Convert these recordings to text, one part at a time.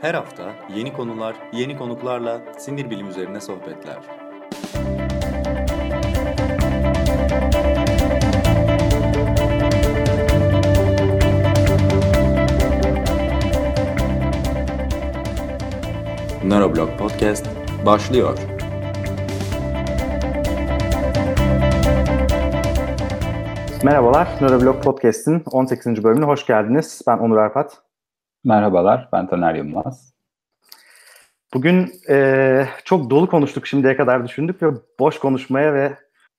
Her hafta yeni konular, yeni konuklarla sinir bilim üzerine sohbetler. Neuroblog Podcast başlıyor. Merhabalar, Neuroblog Podcast'in 18. bölümüne hoş geldiniz. Ben Onur Arpat. Merhabalar, ben Taner Yılmaz. Bugün e, çok dolu konuştuk şimdiye kadar düşündük ve boş konuşmaya ve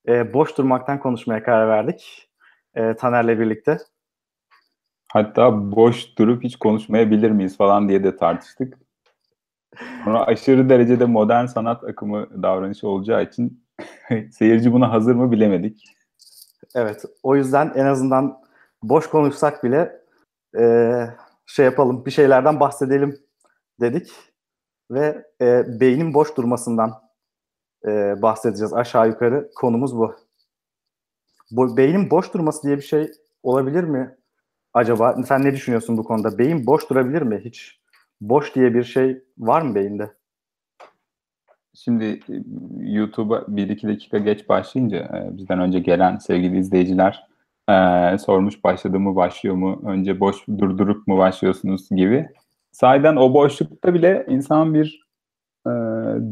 e, boş durmaktan konuşmaya karar verdik e, Taner'le birlikte. Hatta boş durup hiç konuşmayabilir miyiz falan diye de tartıştık. Sonra aşırı derecede modern sanat akımı davranışı olacağı için seyirci buna hazır mı bilemedik. Evet, o yüzden en azından boş konuşsak bile e, şey yapalım, bir şeylerden bahsedelim dedik ve e, beynin boş durmasından e, bahsedeceğiz. Aşağı yukarı konumuz bu. bu. Beynin boş durması diye bir şey olabilir mi acaba? Sen ne düşünüyorsun bu konuda? Beyin boş durabilir mi hiç? Boş diye bir şey var mı beyinde? Şimdi e, YouTube'a bir iki dakika geç başlayınca e, bizden önce gelen sevgili izleyiciler e, sormuş başladı mı başlıyor mu önce boş durdurup mu başlıyorsunuz gibi. Sahiden o boşlukta bile insan bir e,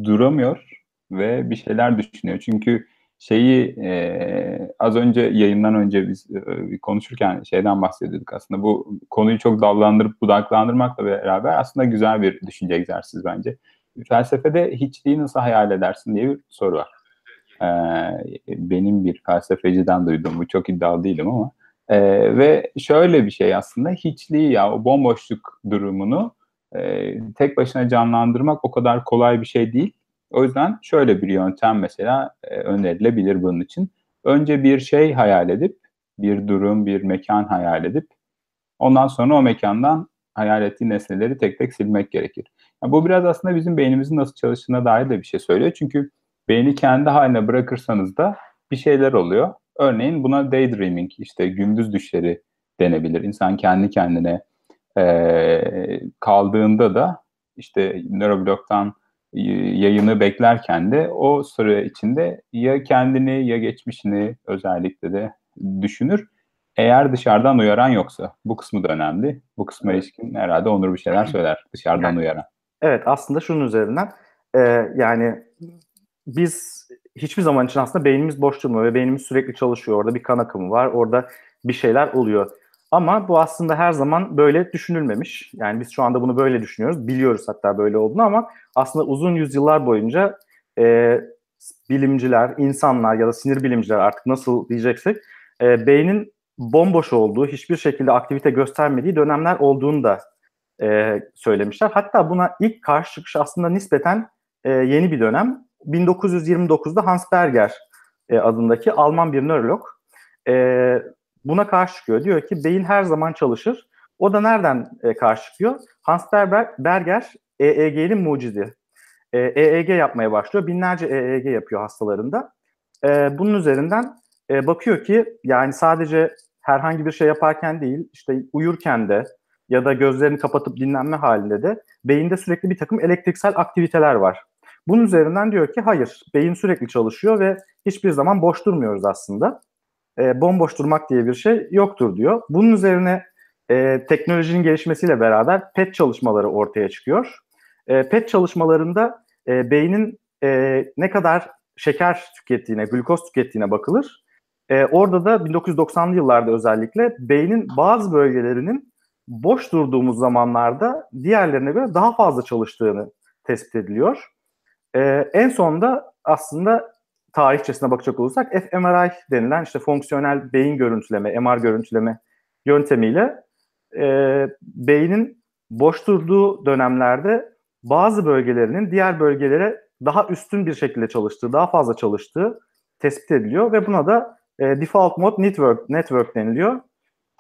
duramıyor ve bir şeyler düşünüyor. Çünkü şeyi e, az önce yayından önce biz e, konuşurken şeyden bahsediyorduk aslında bu konuyu çok dallandırıp budaklandırmakla beraber aslında güzel bir düşünce egzersiz bence. Felsefede hiçliği nasıl hayal edersin diye bir soru var. Ee, benim bir felsefeciden duydum. Bu çok iddialı değilim ama. Ee, ve şöyle bir şey aslında hiçliği ya o bomboşluk durumunu e, tek başına canlandırmak o kadar kolay bir şey değil. O yüzden şöyle bir yöntem mesela e, önerilebilir bunun için. Önce bir şey hayal edip, bir durum, bir mekan hayal edip ondan sonra o mekandan hayal ettiği nesneleri tek tek silmek gerekir. Yani bu biraz aslında bizim beynimizin nasıl çalıştığına dair de bir şey söylüyor. Çünkü beyni kendi haline bırakırsanız da bir şeyler oluyor. Örneğin buna daydreaming, işte gündüz düşleri denebilir. İnsan kendi kendine e, kaldığında da işte nörobloktan yayını beklerken de o süre içinde ya kendini ya geçmişini özellikle de düşünür. Eğer dışarıdan uyaran yoksa bu kısmı da önemli. Bu kısma ilişkin herhalde Onur bir şeyler söyler dışarıdan uyaran. Evet aslında şunun üzerinden e, yani biz hiçbir zaman için aslında beynimiz boş durmuyor ve beynimiz sürekli çalışıyor. Orada bir kan akımı var, orada bir şeyler oluyor. Ama bu aslında her zaman böyle düşünülmemiş. Yani biz şu anda bunu böyle düşünüyoruz. Biliyoruz hatta böyle olduğunu ama aslında uzun yüzyıllar boyunca e, bilimciler, insanlar ya da sinir bilimciler artık nasıl diyeceksek e, beynin bomboş olduğu, hiçbir şekilde aktivite göstermediği dönemler olduğunu da e, söylemişler. Hatta buna ilk karşı çıkış aslında nispeten e, yeni bir dönem. 1929'da Hans Berger e, adındaki Alman bir nörolog e, buna karşı çıkıyor. Diyor ki beyin her zaman çalışır. O da nereden e, karşı çıkıyor? Hans Berger, Berger EEG'nin mucidi. E, EEG yapmaya başlıyor. Binlerce EEG yapıyor hastalarında. E, bunun üzerinden e, bakıyor ki yani sadece herhangi bir şey yaparken değil, işte uyurken de ya da gözlerini kapatıp dinlenme halinde de beyinde sürekli bir takım elektriksel aktiviteler var. Bunun üzerinden diyor ki hayır, beyin sürekli çalışıyor ve hiçbir zaman boş durmuyoruz aslında. E, bomboş durmak diye bir şey yoktur diyor. Bunun üzerine e, teknolojinin gelişmesiyle beraber PET çalışmaları ortaya çıkıyor. E, PET çalışmalarında e, beynin e, ne kadar şeker tükettiğine, glukoz tükettiğine bakılır. E, orada da 1990'lı yıllarda özellikle beynin bazı bölgelerinin boş durduğumuz zamanlarda diğerlerine göre daha fazla çalıştığını tespit ediliyor. E, en sonunda aslında tarihçesine bakacak olursak fMRI denilen işte fonksiyonel beyin görüntüleme, MR görüntüleme yöntemiyle e, beynin boş durduğu dönemlerde bazı bölgelerinin diğer bölgelere daha üstün bir şekilde çalıştığı, daha fazla çalıştığı tespit ediliyor ve buna da e, default mode network network deniliyor.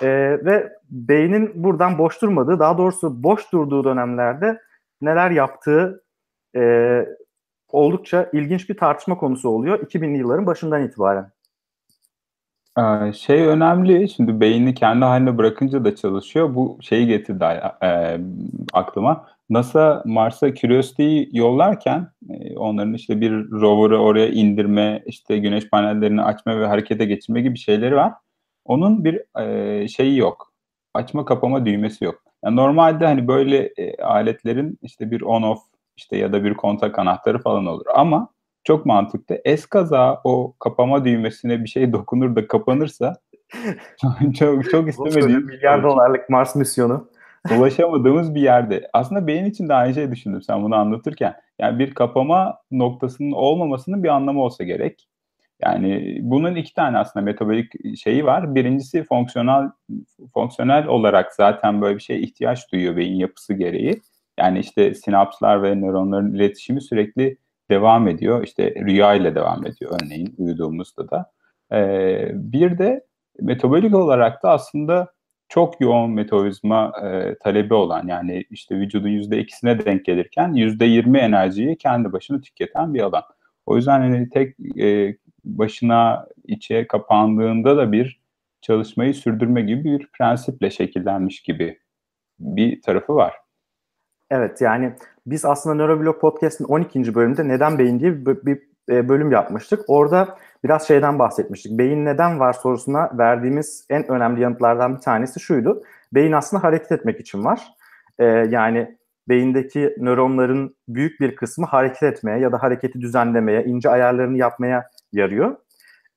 E, ve beynin buradan boş durmadığı, daha doğrusu boş durduğu dönemlerde neler yaptığı e, oldukça ilginç bir tartışma konusu oluyor 2000'li yılların başından itibaren. Şey önemli, şimdi beyni kendi haline bırakınca da çalışıyor. Bu şeyi getirdi e, aklıma. NASA Mars'a Curiosity'yi yollarken e, onların işte bir rover'ı oraya indirme, işte güneş panellerini açma ve harekete geçirme gibi şeyleri var. Onun bir e, şeyi yok. Açma kapama düğmesi yok. Yani normalde hani böyle aletlerin işte bir on off işte ya da bir kontak anahtarı falan olur. Ama çok mantıklı. Eskaza o kapama düğmesine bir şey dokunur da kapanırsa çok çok istemediğim milyar dolarlık Mars misyonu ulaşamadığımız bir yerde. Aslında beyin için de aynı şey düşündüm sen bunu anlatırken. Yani bir kapama noktasının olmamasının bir anlamı olsa gerek. Yani bunun iki tane aslında metabolik şeyi var. Birincisi fonksiyonel fonksiyonel olarak zaten böyle bir şeye ihtiyaç duyuyor beyin yapısı gereği. Yani işte sinapslar ve nöronların iletişimi sürekli devam ediyor. İşte rüya ile devam ediyor örneğin uyuduğumuzda da. Ee, bir de metabolik olarak da aslında çok yoğun metabolizma e, talebi olan yani işte vücudun yüzde ikisine denk gelirken yüzde yirmi enerjiyi kendi başına tüketen bir alan. O yüzden hani tek e, başına içe kapandığında da bir çalışmayı sürdürme gibi bir prensiple şekillenmiş gibi bir tarafı var. Evet yani biz aslında Neuroblog Podcast'ın 12. bölümünde neden beyin diye bir, bir e, bölüm yapmıştık. Orada biraz şeyden bahsetmiştik. Beyin neden var sorusuna verdiğimiz en önemli yanıtlardan bir tanesi şuydu. Beyin aslında hareket etmek için var. Ee, yani beyindeki nöronların büyük bir kısmı hareket etmeye ya da hareketi düzenlemeye, ince ayarlarını yapmaya yarıyor.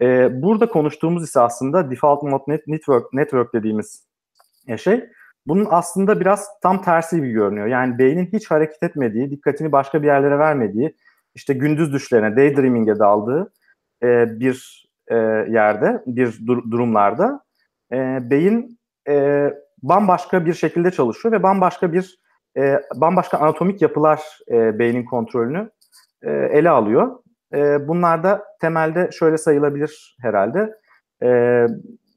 Ee, burada konuştuğumuz ise aslında default mode network, network dediğimiz şey. Bunun aslında biraz tam tersi gibi görünüyor. Yani beynin hiç hareket etmediği, dikkatini başka bir yerlere vermediği, işte gündüz düşlerine, daydreaming'e daldığı e, bir e, yerde, bir dur- durumlarda e, beyin e, bambaşka bir şekilde çalışıyor ve bambaşka bir e, bambaşka anatomik yapılar e, beynin kontrolünü e, ele alıyor. E, bunlar da temelde şöyle sayılabilir herhalde. E,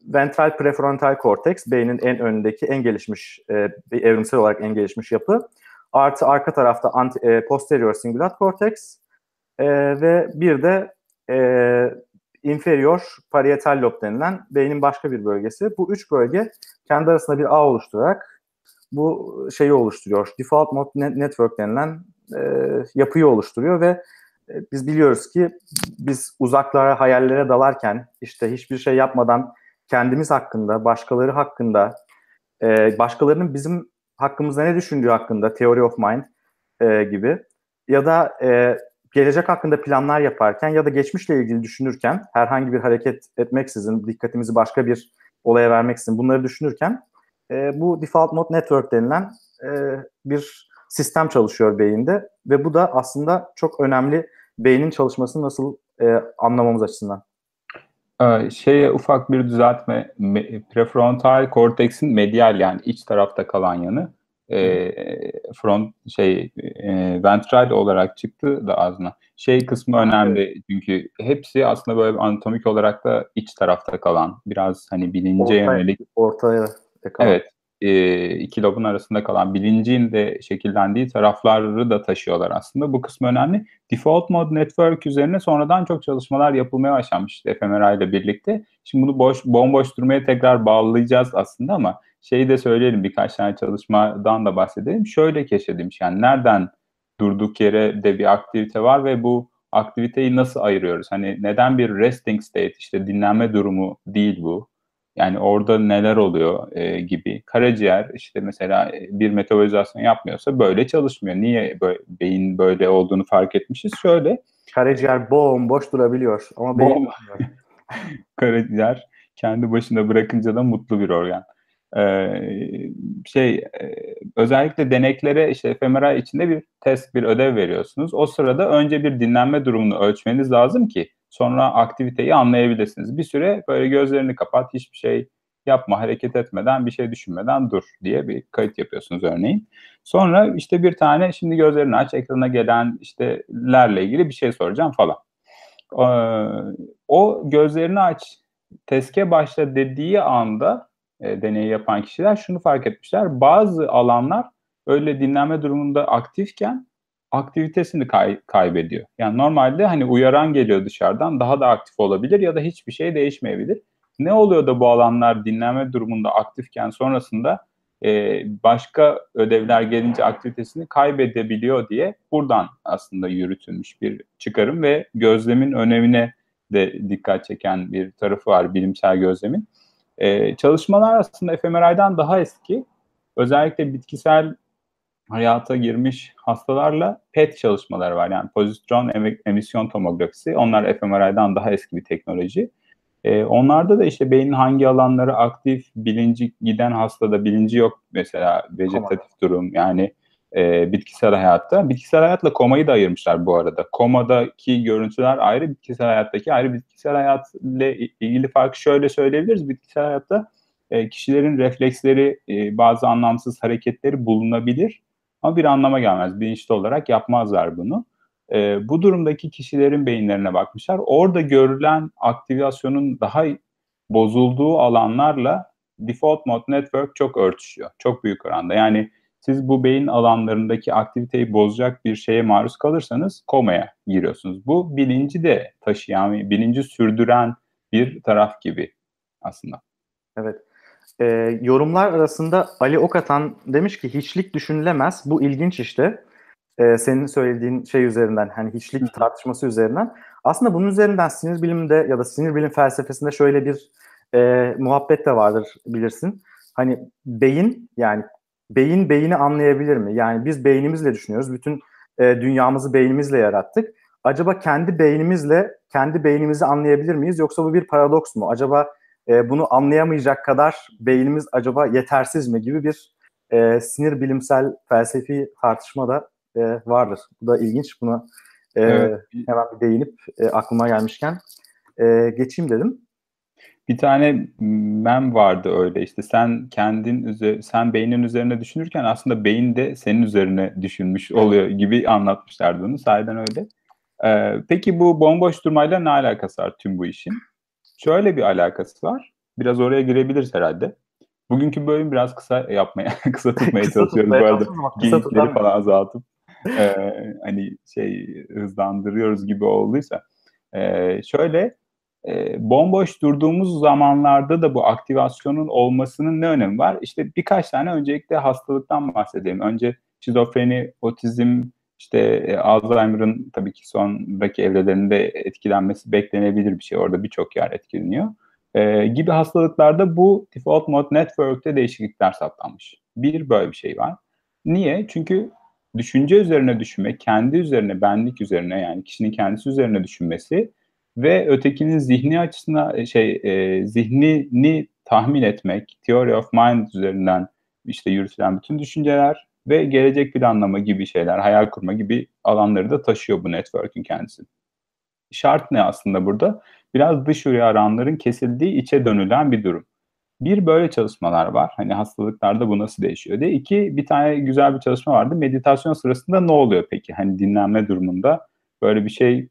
ventral prefrontal korteks beynin en önündeki en gelişmiş e, evrimsel olarak en gelişmiş yapı. Artı arka tarafta anti, e, posterior singulat korteks e, ve bir de e, inferior parietal lob denilen beynin başka bir bölgesi. Bu üç bölge kendi arasında bir ağ oluşturarak bu şeyi oluşturuyor. Default mode network denilen e, yapıyı oluşturuyor ve e, biz biliyoruz ki biz uzaklara, hayallere dalarken işte hiçbir şey yapmadan kendimiz hakkında, başkaları hakkında, e, başkalarının bizim hakkımızda ne düşündüğü hakkında, theory of mind e, gibi ya da e, gelecek hakkında planlar yaparken ya da geçmişle ilgili düşünürken herhangi bir hareket etmeksizin, dikkatimizi başka bir olaya vermeksizin bunları düşünürken e, bu default mode network denilen e, bir sistem çalışıyor beyinde ve bu da aslında çok önemli beynin çalışmasını nasıl e, anlamamız açısından. Ee, şeye ufak bir düzeltme. Prefrontal korteksin medial yani iç tarafta kalan yanı e, front şey e, ventral olarak çıktı da ağzına. Şey kısmı önemli çünkü hepsi aslında böyle anatomisik olarak da iç tarafta kalan biraz hani bilince Ortaya, yönelik ortaya kalan. Evet e, iki lobun arasında kalan bilincin de şekillendiği tarafları da taşıyorlar aslında. Bu kısmı önemli. Default Mode Network üzerine sonradan çok çalışmalar yapılmaya başlanmış fMRI ile birlikte. Şimdi bunu boş bomboş durmaya tekrar bağlayacağız aslında ama şeyi de söyleyelim birkaç tane çalışmadan da bahsedelim. Şöyle keşfedilmiş yani nereden durduk yere de bir aktivite var ve bu aktiviteyi nasıl ayırıyoruz? Hani neden bir resting state işte dinlenme durumu değil bu? Yani orada neler oluyor e, gibi. Karaciğer işte mesela e, bir metabolizasyon yapmıyorsa böyle çalışmıyor. Niye böyle, beyin böyle olduğunu fark etmişiz? Şöyle. Karaciğer bomboş durabiliyor ama beyin Karaciğer kendi başına bırakınca da mutlu bir organ. Ee, şey e, özellikle deneklere işte fMRI içinde bir test bir ödev veriyorsunuz. O sırada önce bir dinlenme durumunu ölçmeniz lazım ki sonra aktiviteyi anlayabilirsiniz. Bir süre böyle gözlerini kapat, hiçbir şey yapma, hareket etmeden, bir şey düşünmeden dur diye bir kayıt yapıyorsunuz örneğin. Sonra işte bir tane şimdi gözlerini aç, ekrana gelen iştelerle ilgili bir şey soracağım falan. O gözlerini aç, teske başla dediği anda e, deneyi yapan kişiler şunu fark etmişler. Bazı alanlar öyle dinlenme durumunda aktifken aktivitesini kay- kaybediyor. Yani normalde hani uyaran geliyor dışarıdan daha da aktif olabilir ya da hiçbir şey değişmeyebilir. Ne oluyor da bu alanlar dinlenme durumunda aktifken sonrasında e, başka ödevler gelince aktivitesini kaybedebiliyor diye buradan aslında yürütülmüş bir çıkarım ve gözlemin önemine de dikkat çeken bir tarafı var bilimsel gözlemin. E, çalışmalar aslında fMRI'den daha eski. Özellikle bitkisel hayata girmiş hastalarla PET çalışmaları var. Yani pozitron emisyon tomografisi. Onlar fMRI'den daha eski bir teknoloji. Ee, onlarda da işte beynin hangi alanları aktif, bilinci giden hastada bilinci yok mesela vejetatif durum yani e, bitkisel hayatta. Bitkisel hayatla komayı da ayırmışlar bu arada. Komadaki görüntüler ayrı, bitkisel hayattaki ayrı. Bitkisel hayat ile ilgili farkı şöyle söyleyebiliriz. Bitkisel hayatta e, kişilerin refleksleri, e, bazı anlamsız hareketleri bulunabilir ama bir anlama gelmez. Bilinçli olarak yapmazlar bunu. E, bu durumdaki kişilerin beyinlerine bakmışlar. Orada görülen aktivasyonun daha bozulduğu alanlarla default mode network çok örtüşüyor. Çok büyük oranda. Yani siz bu beyin alanlarındaki aktiviteyi bozacak bir şeye maruz kalırsanız komaya giriyorsunuz. Bu bilinci de taşıyan, bilinci sürdüren bir taraf gibi aslında. Evet. E, yorumlar arasında Ali Okatan demiş ki hiçlik düşünülemez. Bu ilginç işte. E, senin söylediğin şey üzerinden hani hiçlik Hı. tartışması üzerinden. Aslında bunun üzerinden sinir biliminde ya da sinir bilim felsefesinde şöyle bir e, muhabbet de vardır bilirsin. Hani beyin yani beyin beyni anlayabilir mi? Yani biz beynimizle düşünüyoruz. Bütün e, dünyamızı beynimizle yarattık. Acaba kendi beynimizle kendi beynimizi anlayabilir miyiz? Yoksa bu bir paradoks mu? Acaba e, bunu anlayamayacak kadar beynimiz acaba yetersiz mi gibi bir e, sinir bilimsel felsefi tartışma da e, vardır. Bu da ilginç. Buna e, evet. hemen bir değinip e, aklıma gelmişken e, geçeyim dedim. Bir tane mem vardı öyle işte sen kendin üzeri, sen beynin üzerine düşünürken aslında beyin de senin üzerine düşünmüş oluyor gibi anlatmışlardı onu. Sahiden öyle. Ee, peki bu bomboş durmayla ne alakası var tüm bu işin? Şöyle bir alakası var. Biraz oraya girebiliriz herhalde. Bugünkü bölüm biraz kısa yapmaya, kısa tutmaya çalışıyoruz bu arada. Geyikleri falan azaltıp e, hani şey hızlandırıyoruz gibi olduysa. E, şöyle e, bomboş durduğumuz zamanlarda da bu aktivasyonun olmasının ne önemi var? İşte birkaç tane öncelikle hastalıktan bahsedeyim. Önce şizofreni, otizm, işte e, Alzheimer'ın tabii ki sondaki evrelerinde etkilenmesi beklenebilir bir şey. Orada birçok yer etkileniyor. E, gibi hastalıklarda bu default mode network'te değişiklikler saptanmış. Bir böyle bir şey var. Niye? Çünkü düşünce üzerine düşünmek, kendi üzerine, benlik üzerine yani kişinin kendisi üzerine düşünmesi ve ötekinin zihni açısına e, şey e, zihnini tahmin etmek, theory of mind üzerinden işte yürütülen bütün düşünceler ve gelecek planlama gibi şeyler, hayal kurma gibi alanları da taşıyor bu network'ün kendisi. Şart ne aslında burada? Biraz dış uyaranların kesildiği içe dönülen bir durum. Bir böyle çalışmalar var. Hani hastalıklarda bu nasıl değişiyor diye. İki bir tane güzel bir çalışma vardı. Meditasyon sırasında ne oluyor peki? Hani dinlenme durumunda böyle bir şey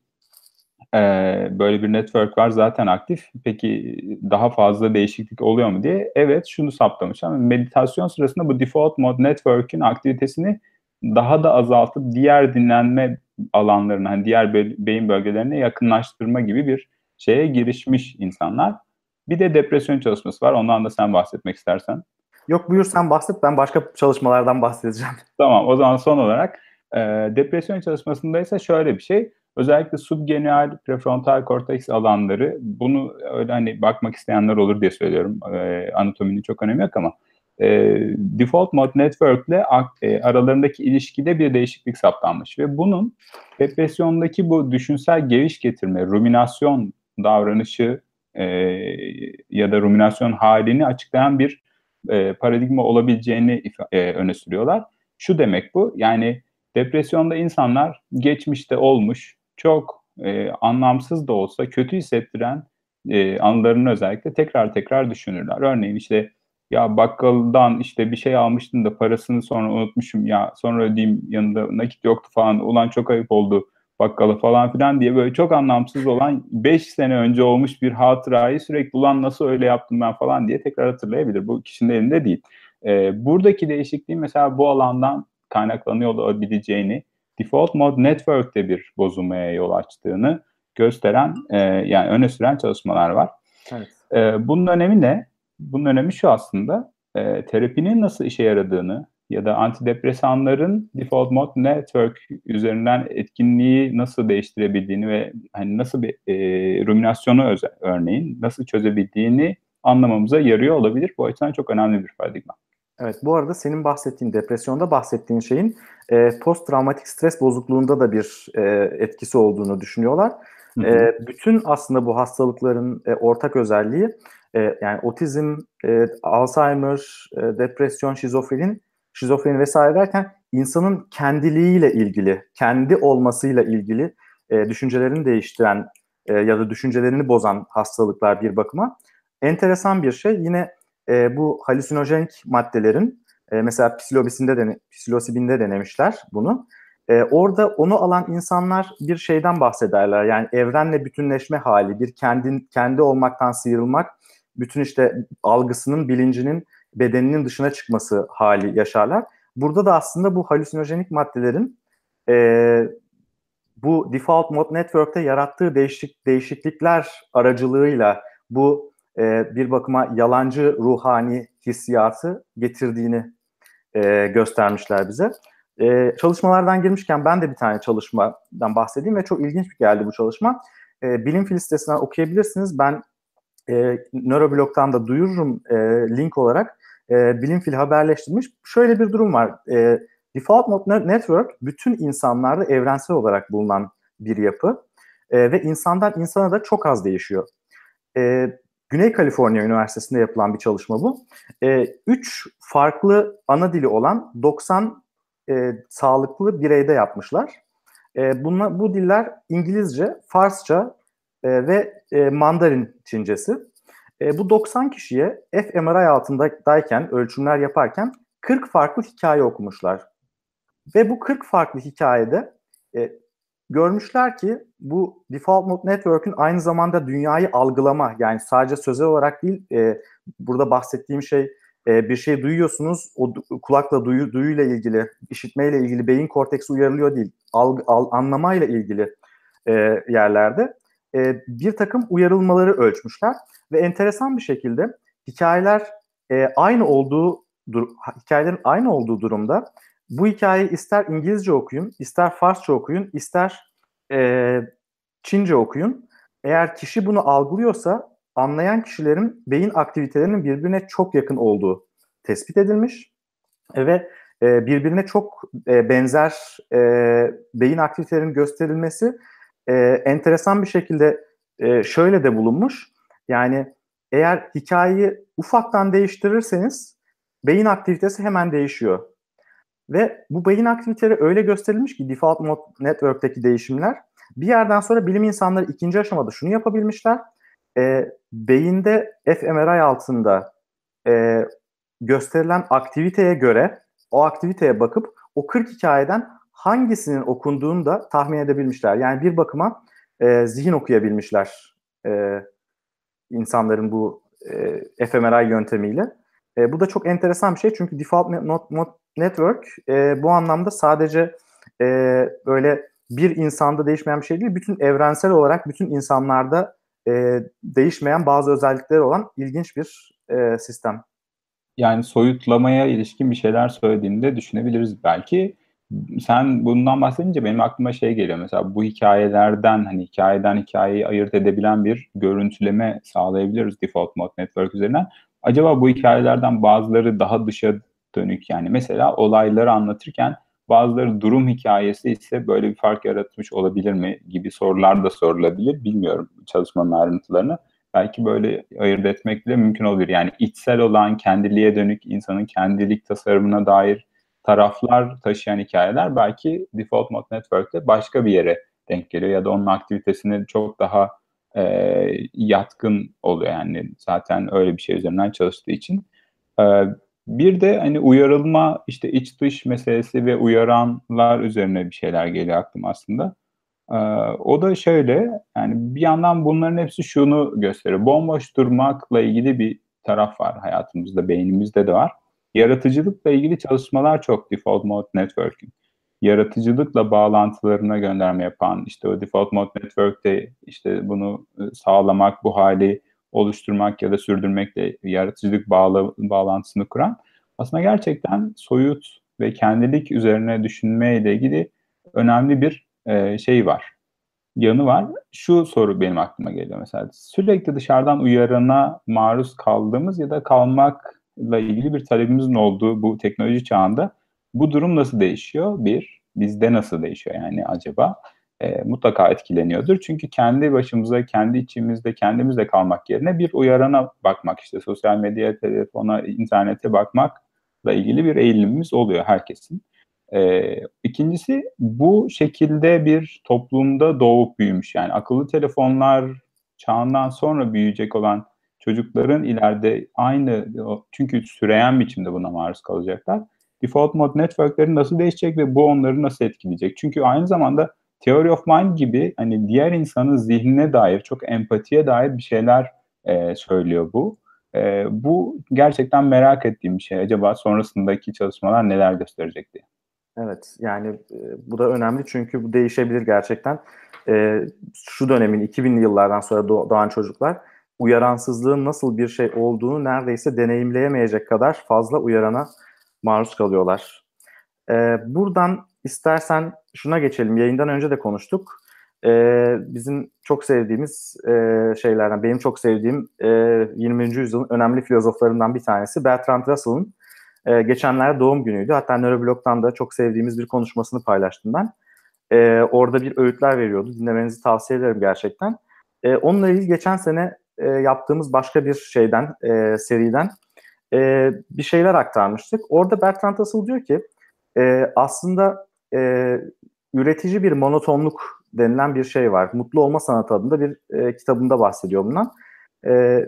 böyle bir network var zaten aktif. Peki daha fazla değişiklik oluyor mu diye. Evet şunu saptamış ama meditasyon sırasında bu default mode network'ün aktivitesini daha da azaltıp diğer dinlenme alanlarına, hani diğer beyin bölgelerine yakınlaştırma gibi bir şeye girişmiş insanlar. Bir de depresyon çalışması var. Ondan da sen bahsetmek istersen. Yok buyur sen bahset. Ben başka çalışmalardan bahsedeceğim. Tamam o zaman son olarak e, depresyon çalışmasında ise şöyle bir şey. Özellikle subgenual prefrontal korteks alanları bunu öyle hani bakmak isteyenler olur diye söylüyorum. E, anatominin çok önemi yok ama e, default mode network ile e, aralarındaki ilişkide bir değişiklik saptanmış ve bunun depresyondaki bu düşünsel geviş getirme, ruminasyon davranışı e, ya da ruminasyon halini açıklayan bir e, paradigma olabileceğini e, öne sürüyorlar. Şu demek bu, yani depresyonda insanlar geçmişte olmuş, çok e, anlamsız da olsa kötü hissettiren e, anılarını özellikle tekrar tekrar düşünürler. Örneğin işte ya bakkaldan işte bir şey almıştım da parasını sonra unutmuşum ya sonra ödeyeyim yanında nakit yoktu falan ulan çok ayıp oldu bakkala falan filan diye böyle çok anlamsız olan 5 sene önce olmuş bir hatırayı sürekli ulan nasıl öyle yaptım ben falan diye tekrar hatırlayabilir. Bu kişinin elinde değil. Ee, buradaki değişikliğin mesela bu alandan kaynaklanıyor olabileceğini default mode network'te bir bozulmaya yol açtığını gösteren e, yani öne süren çalışmalar var. Evet. E, bunun önemi ne? Bunun önemi şu aslında. E, terapinin nasıl işe yaradığını ya da antidepresanların default mode network üzerinden etkinliği nasıl değiştirebildiğini ve hani nasıl bir e, ruminasyonu özel, örneğin nasıl çözebildiğini anlamamıza yarıyor olabilir. Bu açıdan çok önemli bir paradigma. Evet bu arada senin bahsettiğin depresyonda bahsettiğin şeyin e, post travmatik stres bozukluğunda da bir e, etkisi olduğunu düşünüyorlar. Hı hı. E, bütün aslında bu hastalıkların e, ortak özelliği e, yani otizm, e, Alzheimer, e, depresyon, şizofrenin, şizofreni vesaire derken insanın kendiliğiyle ilgili, kendi olmasıyla ilgili e, düşüncelerini değiştiren e, ya da düşüncelerini bozan hastalıklar bir bakıma. Enteresan bir şey yine e, bu halüsinojenik maddelerin e, mesela psilobisinde dene, psilosibinde denemişler bunu. E, orada onu alan insanlar bir şeyden bahsederler. Yani evrenle bütünleşme hali, bir kendi kendi olmaktan sıyrılmak, bütün işte algısının, bilincinin bedeninin dışına çıkması hali yaşarlar. Burada da aslında bu halüsinojenik maddelerin e, bu default mode network'te yarattığı değişik değişiklikler aracılığıyla bu e, bir bakıma yalancı ruhani hissiyatı getirdiğini e, göstermişler bize. E, çalışmalardan girmişken ben de bir tane çalışmadan bahsedeyim ve çok ilginç geldi bu çalışma. E, Bilim Fil sitesinden okuyabilirsiniz. Ben e, Nöroblog'dan da duyururum e, link olarak. E, Bilim Fil haberleştirmiş. Şöyle bir durum var. E, Default Mode Network bütün insanlarda evrensel olarak bulunan bir yapı e, ve insandan insana da çok az değişiyor. E, Güney Kaliforniya Üniversitesi'nde yapılan bir çalışma bu. E, üç farklı ana dili olan 90 e, sağlıklı bireyde yapmışlar. E, bunla, bu diller İngilizce, Farsça e, ve e, Mandarin Çincesi. E, bu 90 kişiye fMRI altındayken, ölçümler yaparken 40 farklı hikaye okumuşlar. Ve bu 40 farklı hikayede e, görmüşler ki bu default mode network'ün aynı zamanda dünyayı algılama yani sadece sözel olarak değil e, burada bahsettiğim şey e, bir şey duyuyorsunuz o kulakla duyu, duyuyla ilgili işitmeyle ilgili beyin korteksi uyarılıyor değil alg, al, anlamayla ilgili e, yerlerde. E, bir takım uyarılmaları ölçmüşler ve enteresan bir şekilde hikayeler e, aynı olduğu hikayelerin aynı olduğu durumda bu hikayeyi ister İngilizce okuyun, ister Farsça okuyun, ister e, Çince okuyun. Eğer kişi bunu algılıyorsa anlayan kişilerin beyin aktivitelerinin birbirine çok yakın olduğu tespit edilmiş ve e, birbirine çok e, benzer e, beyin aktivitelerinin gösterilmesi e, enteresan bir şekilde e, şöyle de bulunmuş. Yani eğer hikayeyi ufaktan değiştirirseniz beyin aktivitesi hemen değişiyor. Ve bu beyin aktiviteleri öyle gösterilmiş ki default mode network'teki değişimler bir yerden sonra bilim insanları ikinci aşamada şunu yapabilmişler. E, beyinde fMRI altında e, gösterilen aktiviteye göre o aktiviteye bakıp o 40 hikayeden hangisinin okunduğunu da tahmin edebilmişler. Yani bir bakıma e, zihin okuyabilmişler e, insanların bu e, fMRI yöntemiyle. E, bu da çok enteresan bir şey çünkü default mode network e, bu anlamda sadece e, böyle bir insanda değişmeyen bir şey değil, bütün evrensel olarak bütün insanlarda e, değişmeyen bazı özellikleri olan ilginç bir e, sistem. Yani soyutlamaya ilişkin bir şeyler söylediğinde düşünebiliriz belki. Sen bundan bahsedince benim aklıma şey geliyor. Mesela bu hikayelerden hani hikayeden hikayeyi ayırt edebilen bir görüntüleme sağlayabiliriz default mode network üzerinden. Acaba bu hikayelerden bazıları daha dışa dönük yani mesela olayları anlatırken bazıları durum hikayesi ise böyle bir fark yaratmış olabilir mi gibi sorular da sorulabilir. Bilmiyorum çalışmanın ayrıntılarını. Belki böyle ayırt etmek bile mümkün olabilir. Yani içsel olan kendiliğe dönük insanın kendilik tasarımına dair taraflar taşıyan hikayeler belki default mode network'te başka bir yere denk geliyor ya da onun aktivitesini çok daha e, yatkın oluyor yani zaten öyle bir şey üzerinden çalıştığı için. E, bir de hani uyarılma işte iç dış meselesi ve uyaranlar üzerine bir şeyler geliyor aklıma aslında. Ee, o da şöyle yani bir yandan bunların hepsi şunu gösteriyor. Bomboş durmakla ilgili bir taraf var hayatımızda, beynimizde de var. Yaratıcılıkla ilgili çalışmalar çok default mode networking. Yaratıcılıkla bağlantılarına gönderme yapan işte o default mode network'te işte bunu sağlamak, bu hali oluşturmak ya da sürdürmekle yaratıcılık bağla, bağlantısını kuran aslında gerçekten soyut ve kendilik üzerine düşünmeyle ilgili önemli bir e, şey var. Yanı var. Şu soru benim aklıma geliyor mesela. Sürekli dışarıdan uyarana maruz kaldığımız ya da kalmakla ilgili bir talebimizin olduğu bu teknoloji çağında bu durum nasıl değişiyor? Bir, bizde nasıl değişiyor yani acaba? E, mutlaka etkileniyordur. Çünkü kendi başımıza, kendi içimizde, kendimizde kalmak yerine bir uyarana bakmak, işte sosyal medyaya, telefona, internete bakmakla ilgili bir eğilimimiz oluyor herkesin. E, ikincisi bu şekilde bir toplumda doğup büyümüş. Yani akıllı telefonlar çağından sonra büyüyecek olan çocukların ileride aynı çünkü süreyen biçimde buna maruz kalacaklar. Default mode networkleri nasıl değişecek ve bu onları nasıl etkileyecek? Çünkü aynı zamanda Theory of Mind gibi hani diğer insanın zihnine dair, çok empatiye dair bir şeyler e, söylüyor bu. E, bu gerçekten merak ettiğim bir şey. Acaba sonrasındaki çalışmalar neler gösterecek diye. Evet yani e, bu da önemli çünkü bu değişebilir gerçekten. E, şu dönemin 2000'li yıllardan sonra doğan çocuklar uyaransızlığın nasıl bir şey olduğunu neredeyse deneyimleyemeyecek kadar fazla uyarana maruz kalıyorlar. E, buradan istersen şuna geçelim. Yayından önce de konuştuk. E, bizim çok sevdiğimiz e, şeylerden, benim çok sevdiğim e, 20. yüzyılın önemli filozoflarından bir tanesi Bertrand Russell'ın e, geçenlerde doğum günüydü. Hatta Neuroblog'dan da çok sevdiğimiz bir konuşmasını paylaştım ben. E, orada bir öğütler veriyordu. Dinlemenizi tavsiye ederim gerçekten. E, onunla ilgili geçen sene e, yaptığımız başka bir şeyden, e, seriden e, bir şeyler aktarmıştık. Orada Bertrand Russell diyor ki e, aslında e, üretici bir monotonluk denilen bir şey var. Mutlu Olma Sanatı adında bir e, kitabında bahsediyor bundan. E,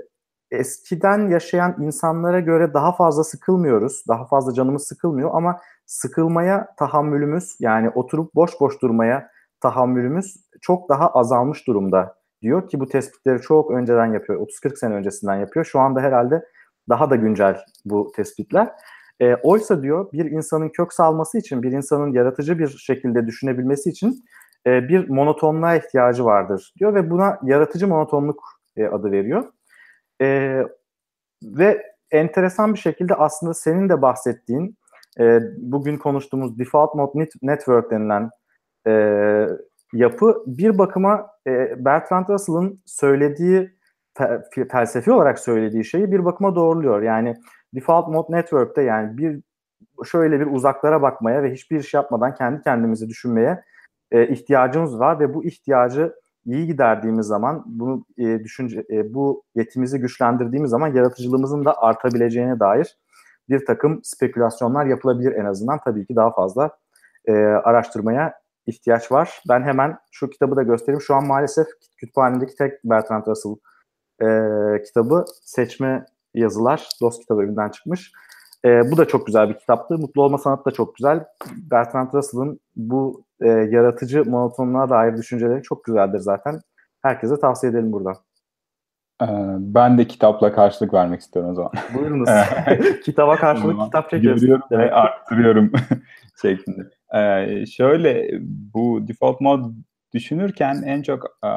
eskiden yaşayan insanlara göre daha fazla sıkılmıyoruz. Daha fazla canımız sıkılmıyor ama sıkılmaya tahammülümüz yani oturup boş boş durmaya tahammülümüz çok daha azalmış durumda diyor ki bu tespitleri çok önceden yapıyor. 30-40 sene öncesinden yapıyor. Şu anda herhalde daha da güncel bu tespitler. E, oysa diyor bir insanın kök salması için, bir insanın yaratıcı bir şekilde düşünebilmesi için e, bir monotonluğa ihtiyacı vardır diyor ve buna yaratıcı monotonluk e, adı veriyor. E, ve enteresan bir şekilde aslında senin de bahsettiğin e, bugün konuştuğumuz default mode network denilen e, yapı bir bakıma e, Bertrand Russell'ın söylediği felsefi olarak söylediği şeyi bir bakıma doğruluyor. Yani default mode network'te yani bir şöyle bir uzaklara bakmaya ve hiçbir iş yapmadan kendi kendimizi düşünmeye e, ihtiyacımız var ve bu ihtiyacı iyi giderdiğimiz zaman bunu e, düşünce e, bu yetimizi güçlendirdiğimiz zaman yaratıcılığımızın da artabileceğine dair bir takım spekülasyonlar yapılabilir en azından tabii ki daha fazla e, araştırmaya ihtiyaç var. Ben hemen şu kitabı da göstereyim. Şu an maalesef kütüphanedeki tek Bertrand Russell e, kitabı seçme yazılar dost kitabı evinden çıkmış. E, bu da çok güzel bir kitaptı. Mutlu olma sanatı da çok güzel. Bertrand Russell'ın bu e, yaratıcı monotonluğa dair düşünceleri çok güzeldir zaten. Herkese tavsiye edelim buradan. Ee, ben de kitapla karşılık vermek istiyorum o zaman. Buyurunuz. Kitaba karşılık kitap çekiyoruz. Görüyorum ve arttırıyorum şeklinde. Ee, şöyle bu default mod düşünürken en çok a,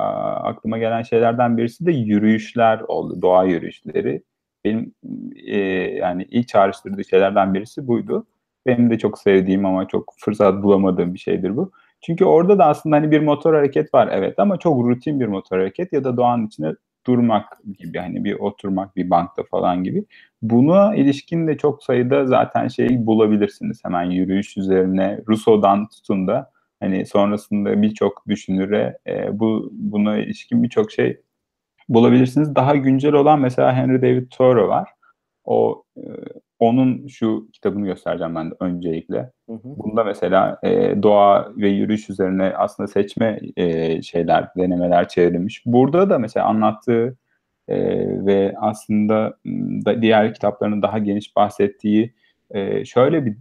aklıma gelen şeylerden birisi de yürüyüşler oldu. Doğa yürüyüşleri. Benim e, yani ilk çağrıştırdığı şeylerden birisi buydu. Benim de çok sevdiğim ama çok fırsat bulamadığım bir şeydir bu. Çünkü orada da aslında hani bir motor hareket var evet ama çok rutin bir motor hareket ya da doğanın içinde durmak gibi hani bir oturmak bir bankta falan gibi. Buna ilişkin de çok sayıda zaten şey bulabilirsiniz hemen yürüyüş üzerine Rousseau'dan tutun da hani sonrasında birçok düşünüre e, bu buna ilişkin birçok şey bulabilirsiniz. Daha güncel olan mesela Henry David Thoreau var. O e, onun şu kitabını göstereceğim ben de öncelikle. Hı hı. Bunda mesela e, doğa ve yürüyüş üzerine aslında seçme e, şeyler, denemeler çevrilmiş. Burada da mesela anlattığı e, ve aslında da diğer kitaplarının daha geniş bahsettiği e, şöyle bir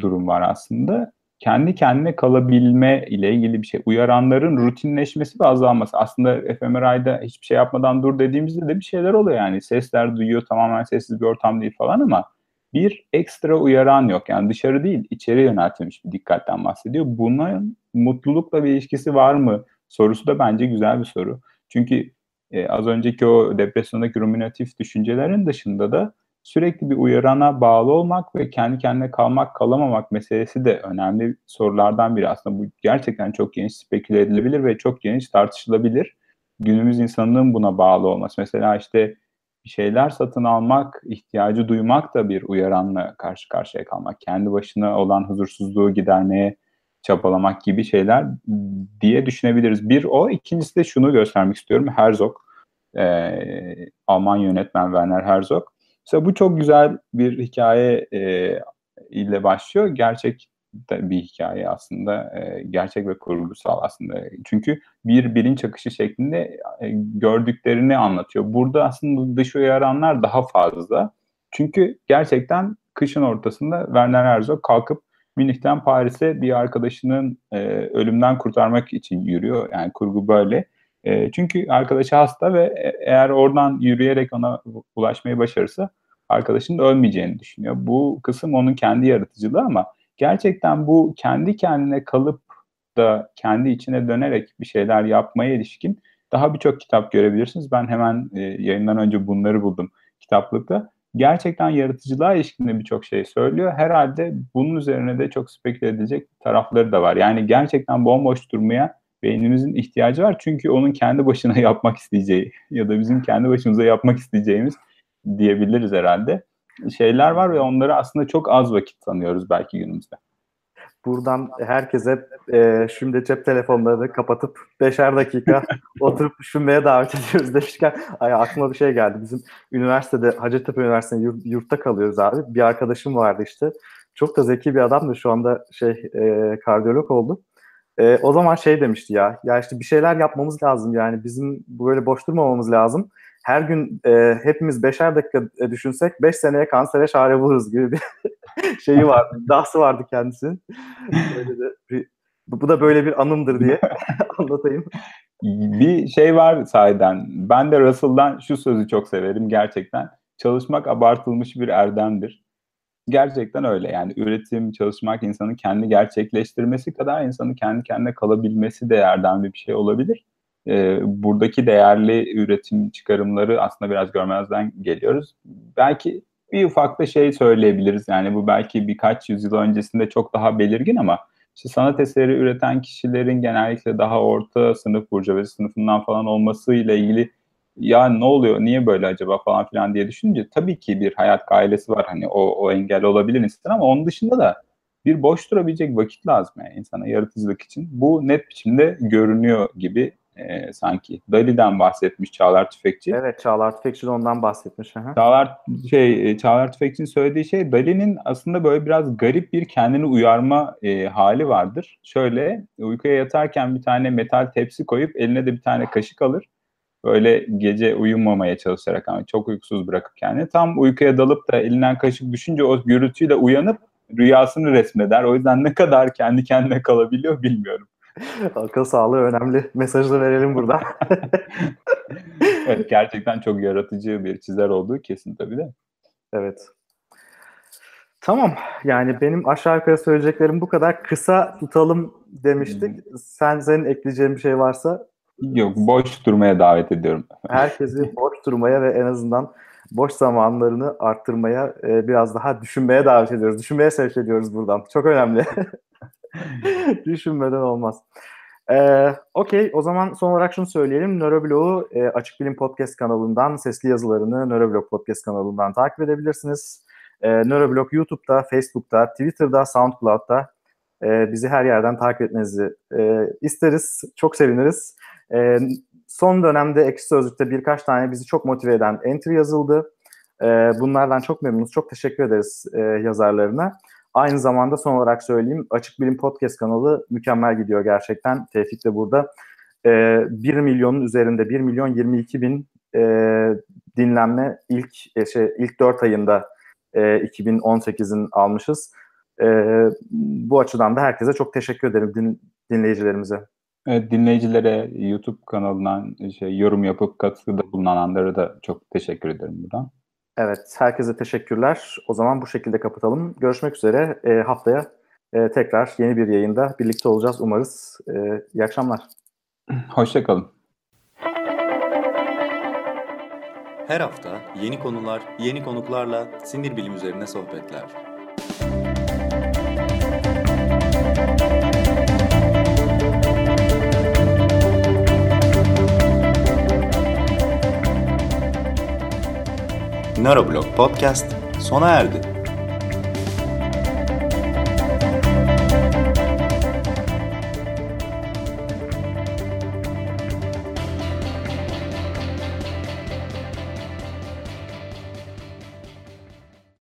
durum var aslında kendi kendine kalabilme ile ilgili bir şey. Uyaranların rutinleşmesi ve azalması. Aslında fMRI'da hiçbir şey yapmadan dur dediğimizde de bir şeyler oluyor yani. Sesler duyuyor tamamen sessiz bir ortam değil falan ama bir ekstra uyaran yok. Yani dışarı değil içeri yöneltilmiş bir dikkatten bahsediyor. Buna mutlulukla bir ilişkisi var mı sorusu da bence güzel bir soru. Çünkü e, az önceki o depresyondaki ruminatif düşüncelerin dışında da sürekli bir uyarana bağlı olmak ve kendi kendine kalmak kalamamak meselesi de önemli sorulardan biri. Aslında bu gerçekten çok geniş speküle edilebilir ve çok geniş tartışılabilir. Günümüz insanının buna bağlı olması. Mesela işte bir şeyler satın almak, ihtiyacı duymak da bir uyaranla karşı karşıya kalmak. Kendi başına olan huzursuzluğu gidermeye çabalamak gibi şeyler diye düşünebiliriz. Bir o, ikincisi de şunu göstermek istiyorum. Herzog, e, Alman yönetmen Werner Herzog. Mesela bu çok güzel bir hikaye e, ile başlıyor. Gerçek bir hikaye aslında. E, gerçek ve kurgusal aslında. Çünkü bir bilinç akışı şeklinde e, gördüklerini anlatıyor. Burada aslında dış uyaranlar daha fazla. Çünkü gerçekten kışın ortasında Werner Herzog kalkıp Münih'ten Paris'e bir arkadaşının e, ölümden kurtarmak için yürüyor. Yani kurgu böyle. E, çünkü arkadaşı hasta ve e, eğer oradan yürüyerek ona ulaşmayı başarırsa arkadaşının ölmeyeceğini düşünüyor. Bu kısım onun kendi yaratıcılığı ama gerçekten bu kendi kendine kalıp da kendi içine dönerek bir şeyler yapmaya ilişkin daha birçok kitap görebilirsiniz. Ben hemen e, yayından önce bunları buldum kitaplıkta. Gerçekten yaratıcılığa ilişkin birçok şey söylüyor. Herhalde bunun üzerine de çok speküle edilecek tarafları da var. Yani gerçekten bomboş durmaya beynimizin ihtiyacı var. Çünkü onun kendi başına yapmak isteyeceği ya da bizim kendi başımıza yapmak isteyeceğimiz diyebiliriz herhalde. Şeyler var ve onları aslında çok az vakit tanıyoruz belki günümüzde. Buradan herkese e, şimdi cep telefonlarını kapatıp beşer dakika oturup düşünmeye davet ediyoruz demişken ay, aklıma bir şey geldi. Bizim üniversitede Hacettepe Üniversitesi'nde yurt, yurtta kalıyoruz abi. Bir arkadaşım vardı işte. Çok da zeki bir adamdı. Şu anda şey e, kardiyolog oldu. E, o zaman şey demişti ya. Ya işte bir şeyler yapmamız lazım yani. Bizim böyle boş durmamamız lazım her gün e, hepimiz beşer dakika e, düşünsek beş seneye kansere çare buluruz gibi bir şeyi vardı. iddiası vardı kendisinin. Böyle de bir, bu da böyle bir anımdır diye anlatayım. Bir şey var sahiden. Ben de Russell'dan şu sözü çok severim gerçekten. Çalışmak abartılmış bir erdemdir. Gerçekten öyle yani üretim, çalışmak insanın kendi gerçekleştirmesi kadar insanın kendi kendine kalabilmesi de erdemli bir şey olabilir e, buradaki değerli üretim çıkarımları aslında biraz görmezden geliyoruz. Belki bir ufak da şey söyleyebiliriz. Yani bu belki birkaç yüzyıl öncesinde çok daha belirgin ama işte sanat eseri üreten kişilerin genellikle daha orta sınıf burjuvazi sınıfından falan olmasıyla ilgili ya ne oluyor, niye böyle acaba falan filan diye düşününce tabii ki bir hayat gailesi var. Hani o, o engel olabilir insan ama onun dışında da bir boş durabilecek vakit lazım yani insana yaratıcılık için. Bu net biçimde görünüyor gibi e, sanki. Dali'den bahsetmiş Çağlar Tüfekçi. Evet Çağlar Tüfekçi de ondan bahsetmiş. Aha. Çağlar şey e, Çağlar Tüfekçi'nin söylediği şey Dali'nin aslında böyle biraz garip bir kendini uyarma e, hali vardır. Şöyle uykuya yatarken bir tane metal tepsi koyup eline de bir tane kaşık alır. Böyle gece uyumamaya çalışarak ama çok uykusuz bırakıp kendini. Tam uykuya dalıp da elinden kaşık düşünce o gürültüyle uyanıp rüyasını resmeder. O yüzden ne kadar kendi kendine kalabiliyor bilmiyorum. Akıl sağlığı önemli. Mesajı verelim burada. evet, gerçekten çok yaratıcı bir çizer olduğu kesin tabii de. Evet. Tamam. Yani benim aşağı yukarı söyleyeceklerim bu kadar. Kısa tutalım demiştik. Hmm. Sen senin ekleyeceğin bir şey varsa Yok, boş durmaya davet ediyorum. Herkesi boş durmaya ve en azından boş zamanlarını arttırmaya, e, biraz daha düşünmeye davet ediyoruz. Düşünmeye sevk ediyoruz buradan. Çok önemli. Düşünmeden olmaz. Ee, Okey, o zaman son olarak şunu söyleyelim. Nöroblog'u e, Açık Bilim Podcast kanalından, sesli yazılarını Nöroblog Podcast kanalından takip edebilirsiniz. E, Nöroblog YouTube'da, Facebook'ta, Twitter'da, SoundCloud'da e, bizi her yerden takip etmenizi e, isteriz. Çok seviniriz. E, son dönemde Ekşi Sözlük'te birkaç tane bizi çok motive eden entry yazıldı. E, bunlardan çok memnunuz. Çok teşekkür ederiz e, yazarlarına. Aynı zamanda son olarak söyleyeyim Açık Bilim Podcast kanalı mükemmel gidiyor gerçekten. Tevfik de burada. E, 1 milyonun üzerinde 1 milyon 22 bin e, dinlenme ilk e, şey ilk 4 ayında e, 2018'in almışız. E, bu açıdan da herkese çok teşekkür ederim din, dinleyicilerimize. Evet, dinleyicilere YouTube kanalından şey, yorum yapıp katkıda bulunanlara da çok teşekkür ederim buradan. Evet, herkese teşekkürler. O zaman bu şekilde kapatalım. Görüşmek üzere. E, haftaya e, tekrar yeni bir yayında birlikte olacağız umarız. E, iyi akşamlar. Hoşçakalın. Her hafta yeni konular, yeni konuklarla sinir bilim üzerine sohbetler. Neuroblog Podcast sona erdi.